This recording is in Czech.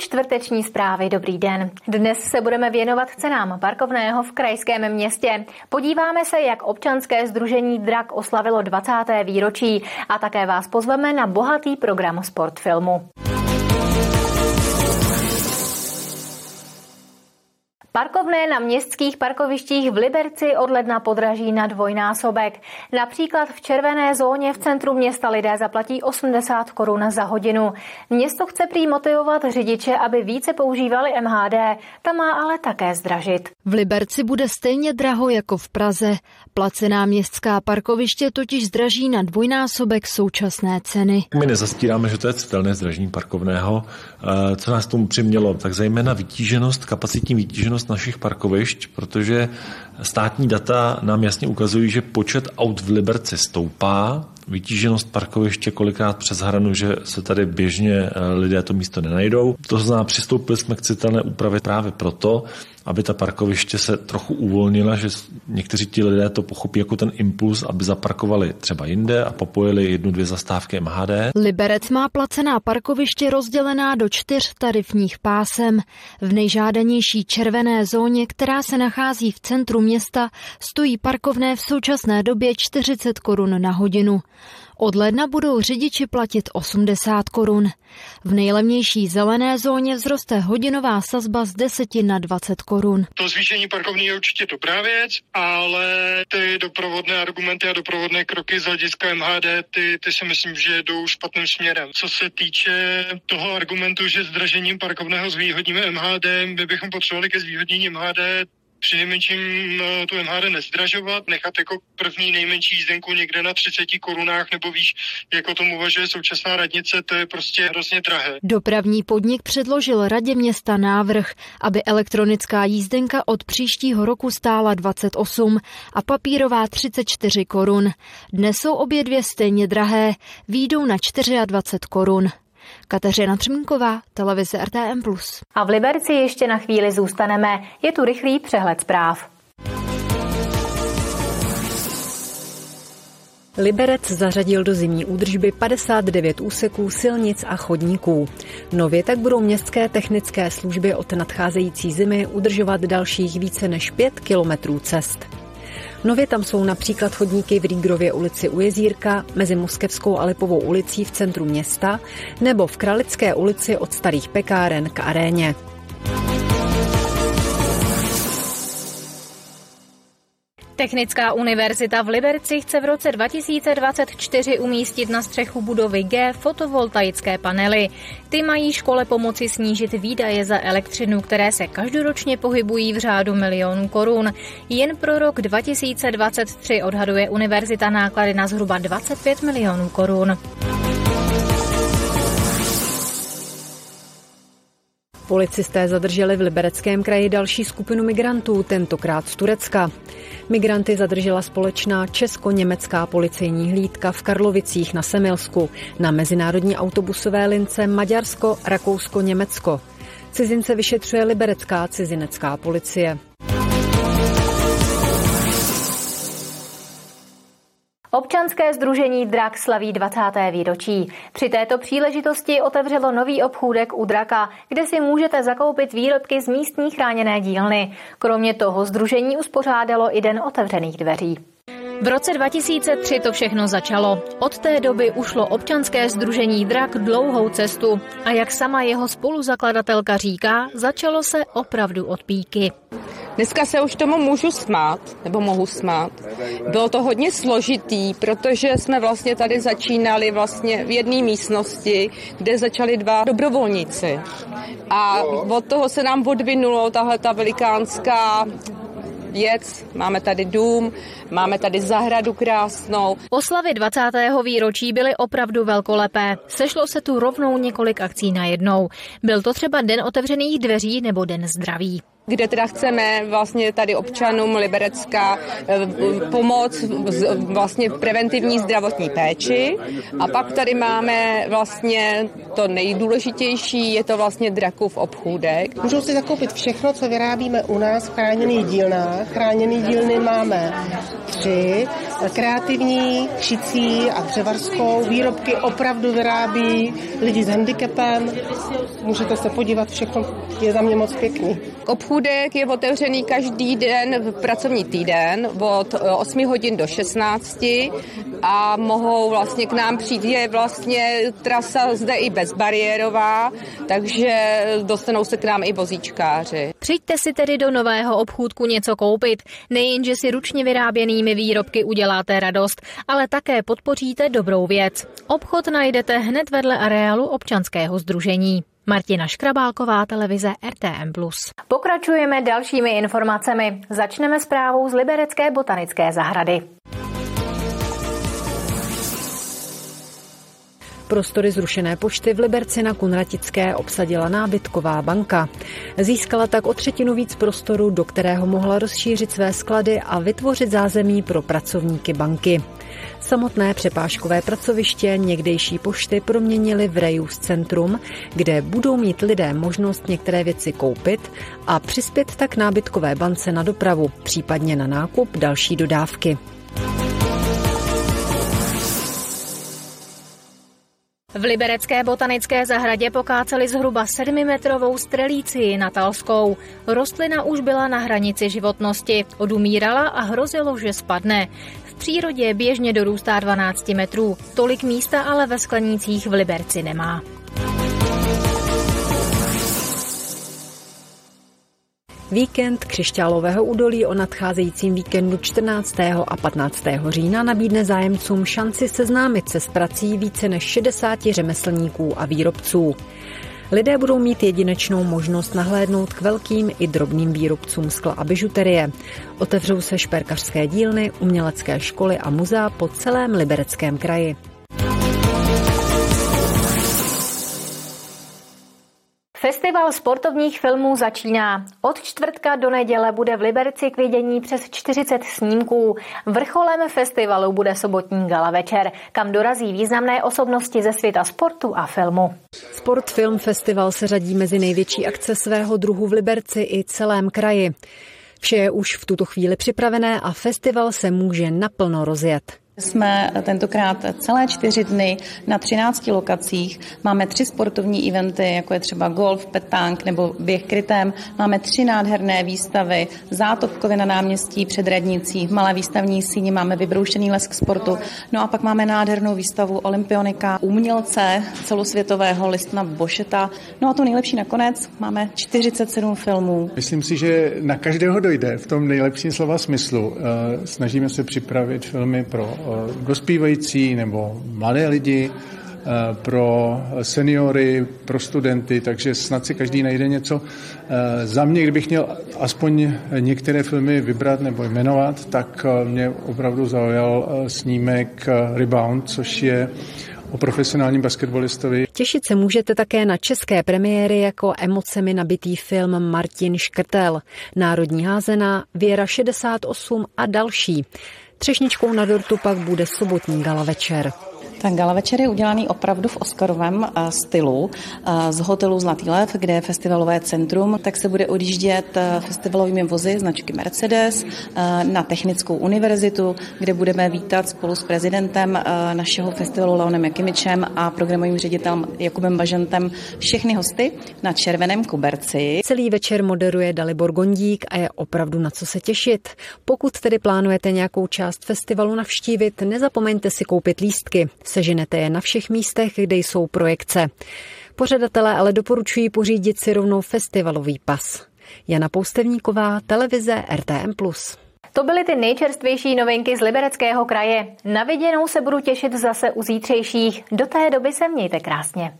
Čtvrteční zprávy. Dobrý den. Dnes se budeme věnovat cenám parkovného v krajském městě. Podíváme se, jak občanské združení Drak oslavilo 20. výročí a také vás pozveme na bohatý program Sportfilmu. Parkovné na městských parkovištích v Liberci od ledna podraží na dvojnásobek. Například v červené zóně v centru města lidé zaplatí 80 korun za hodinu. Město chce prý motivovat řidiče, aby více používali MHD, ta má ale také zdražit. V Liberci bude stejně draho jako v Praze. Placená městská parkoviště totiž zdraží na dvojnásobek současné ceny. My nezastíráme, že to je citelné zdražení parkovného. Eh, co nás tomu přimělo? Tak zejména vytíženost, kapacitní vytíženost našich parkovišť, protože státní data nám jasně ukazují, že počet aut v Liberci stoupá, vytíženost parkoviště kolikrát přes hranu, že se tady běžně eh, lidé to místo nenajdou. To znamená, přistoupili jsme k citelné úpravě právě proto, aby ta parkoviště se trochu uvolnila, že někteří ti lidé to pochopí jako ten impuls, aby zaparkovali třeba jinde a popojili jednu, dvě zastávky MHD. Liberec má placená parkoviště rozdělená do čtyř tarifních pásem. V nejžádanější červené zóně, která se nachází v centru města, stojí parkovné v současné době 40 korun na hodinu. Od ledna budou řidiči platit 80 korun. V nejlevnější zelené zóně vzroste hodinová sazba z 10 na 20 korun. To zvýšení parkovní je určitě dobrá věc, ale ty doprovodné argumenty a doprovodné kroky z hlediska MHD, ty, ty si myslím, že jdou špatným směrem. Co se týče toho argumentu, že zdražením parkovného zvýhodníme MHD, my bychom potřebovali ke zvýhodnění MHD přinejmenším eh, tu MHD nezdražovat, nechat jako první nejmenší jízdenku někde na 30 korunách nebo víš, jako tomu uvažuje současná radnice, to je prostě hrozně drahé. Dopravní podnik předložil radě města návrh, aby elektronická jízdenka od příštího roku stála 28 a papírová 34 korun. Dnes jsou obě dvě stejně drahé, výjdou na 24 korun. Kateřina Třmínková, televize RTM+. A v Liberci ještě na chvíli zůstaneme. Je tu rychlý přehled zpráv. Liberec zařadil do zimní údržby 59 úseků silnic a chodníků. Nově tak budou městské technické služby od nadcházející zimy udržovat dalších více než 5 kilometrů cest. Nově tam jsou například chodníky v Rígrově ulici u Jezírka, mezi Moskevskou a Lipovou ulicí v centru města nebo v Kralické ulici od Starých pekáren k aréně. Technická univerzita v Liberci chce v roce 2024 umístit na střechu budovy G fotovoltaické panely. Ty mají škole pomoci snížit výdaje za elektřinu, které se každoročně pohybují v řádu milionů korun. Jen pro rok 2023 odhaduje univerzita náklady na zhruba 25 milionů korun. Policisté zadrželi v Libereckém kraji další skupinu migrantů, tentokrát z Turecka. Migranty zadržela společná česko-německá policejní hlídka v Karlovicích na Semilsku na mezinárodní autobusové lince Maďarsko, Rakousko, Německo. Cizince vyšetřuje liberecká cizinecká policie. Občanské združení Drak slaví 20. výročí. Při této příležitosti otevřelo nový obchůdek u Draka, kde si můžete zakoupit výrobky z místní chráněné dílny. Kromě toho združení uspořádalo i den otevřených dveří. V roce 2003 to všechno začalo. Od té doby ušlo občanské združení Drak dlouhou cestu a jak sama jeho spoluzakladatelka říká, začalo se opravdu od píky. Dneska se už tomu můžu smát, nebo mohu smát. Bylo to hodně složitý, protože jsme vlastně tady začínali vlastně v jedné místnosti, kde začali dva dobrovolníci. A od toho se nám odvinulo tahle ta velikánská věc, máme tady dům, máme tady zahradu krásnou. Oslavy 20. výročí byly opravdu velkolepé. Sešlo se tu rovnou několik akcí na jednou. Byl to třeba Den otevřených dveří nebo Den zdraví kde teda chceme vlastně tady občanům Liberecka eh, pomoct vlastně preventivní zdravotní péči. A pak tady máme vlastně to nejdůležitější, je to vlastně Drakův obchůdek. Můžou si zakoupit všechno, co vyrábíme u nás v chráněných dílnách. Chráněný dílny máme tři. Kreativní, šicí a dřevařskou. Výrobky opravdu vyrábí lidi s handicapem. Můžete se podívat, všechno je za mě moc pěkný. Obchůdek je otevřený každý den v pracovní týden od 8 hodin do 16 a mohou vlastně k nám přijít. Je vlastně trasa zde i bezbariérová, takže dostanou se k nám i vozíčkáři. Přijďte si tedy do nového obchůdku něco koupit. Nejenže si ručně vyráběnými výrobky uděláte radost, ale také podpoříte dobrou věc. Obchod najdete hned vedle areálu občanského združení. Martina Škrabálková, televize RTM+. Pokračujeme dalšími informacemi. Začneme zprávou z Liberecké botanické zahrady. Prostory zrušené pošty v Liberci na Kunratické obsadila nábytková banka. Získala tak o třetinu víc prostoru, do kterého mohla rozšířit své sklady a vytvořit zázemí pro pracovníky banky. Samotné přepážkové pracoviště někdejší pošty proměnili v Reus centrum, kde budou mít lidé možnost některé věci koupit a přispět tak nábytkové bance na dopravu, případně na nákup další dodávky. V Liberecké botanické zahradě pokáceli zhruba 7-metrovou strelíci natalskou. Rostlina už byla na hranici životnosti, odumírala a hrozilo, že spadne. V přírodě běžně dorůstá 12 metrů, tolik místa ale ve sklenících v Liberci nemá. Víkend křišťálového údolí o nadcházejícím víkendu 14. a 15. října nabídne zájemcům šanci seznámit se s prací více než 60 řemeslníků a výrobců. Lidé budou mít jedinečnou možnost nahlédnout k velkým i drobným výrobcům skla a bižuterie. Otevřou se šperkařské dílny, umělecké školy a muzea po celém libereckém kraji. Festival sportovních filmů začíná. Od čtvrtka do neděle bude v Liberci k vidění přes 40 snímků. Vrcholem festivalu bude sobotní gala večer, kam dorazí významné osobnosti ze světa sportu a filmu. Sport Film Festival se řadí mezi největší akce svého druhu v Liberci i celém kraji. Vše je už v tuto chvíli připravené a festival se může naplno rozjet. Jsme tentokrát celé čtyři dny na 13 lokacích. Máme tři sportovní eventy, jako je třeba golf, petánk nebo běh krytem. Máme tři nádherné výstavy, zátopkově na náměstí před radnicí, malé výstavní síně, máme vybroušený les k sportu. No a pak máme nádhernou výstavu Olympionika, umělce celosvětového listna Bošeta. No a to nejlepší nakonec, máme 47 filmů. Myslím si, že na každého dojde v tom nejlepším slova smyslu. Eh, snažíme se připravit filmy pro dospívající nebo mladé lidi, eh, pro seniory, pro studenty, takže snad si každý najde něco. Eh, za mě, kdybych měl aspoň některé filmy vybrat nebo jmenovat, tak eh, mě opravdu zaujal snímek Rebound, což je o profesionálním basketbalistovi. Těšit se můžete také na české premiéry jako emocemi nabitý film Martin Škrtel, Národní házená, Věra 68 a další. Třešničkou na dortu pak bude sobotní gala večer. Ten gala večer je udělaný opravdu v Oscarovém eh, stylu. Eh, z hotelu Zlatý lev, kde je festivalové centrum, tak se bude odjíždět eh, festivalovými vozy značky Mercedes na Technickou univerzitu, kde budeme vítat spolu s prezidentem našeho festivalu Leonem Jakimičem a programovým ředitelem Jakubem Bažantem všechny hosty na červeném kuberci. Celý večer moderuje Dalibor Gondík a je opravdu na co se těšit. Pokud tedy plánujete nějakou část festivalu navštívit, nezapomeňte si koupit lístky. Seženete je na všech místech, kde jsou projekce. Pořadatelé ale doporučují pořídit si rovnou festivalový pas. Jana Poustevníková, televize RTM+. To byly ty nejčerstvější novinky z Libereckého kraje. Na viděnou se budu těšit zase u zítřejších. Do té doby se mějte krásně.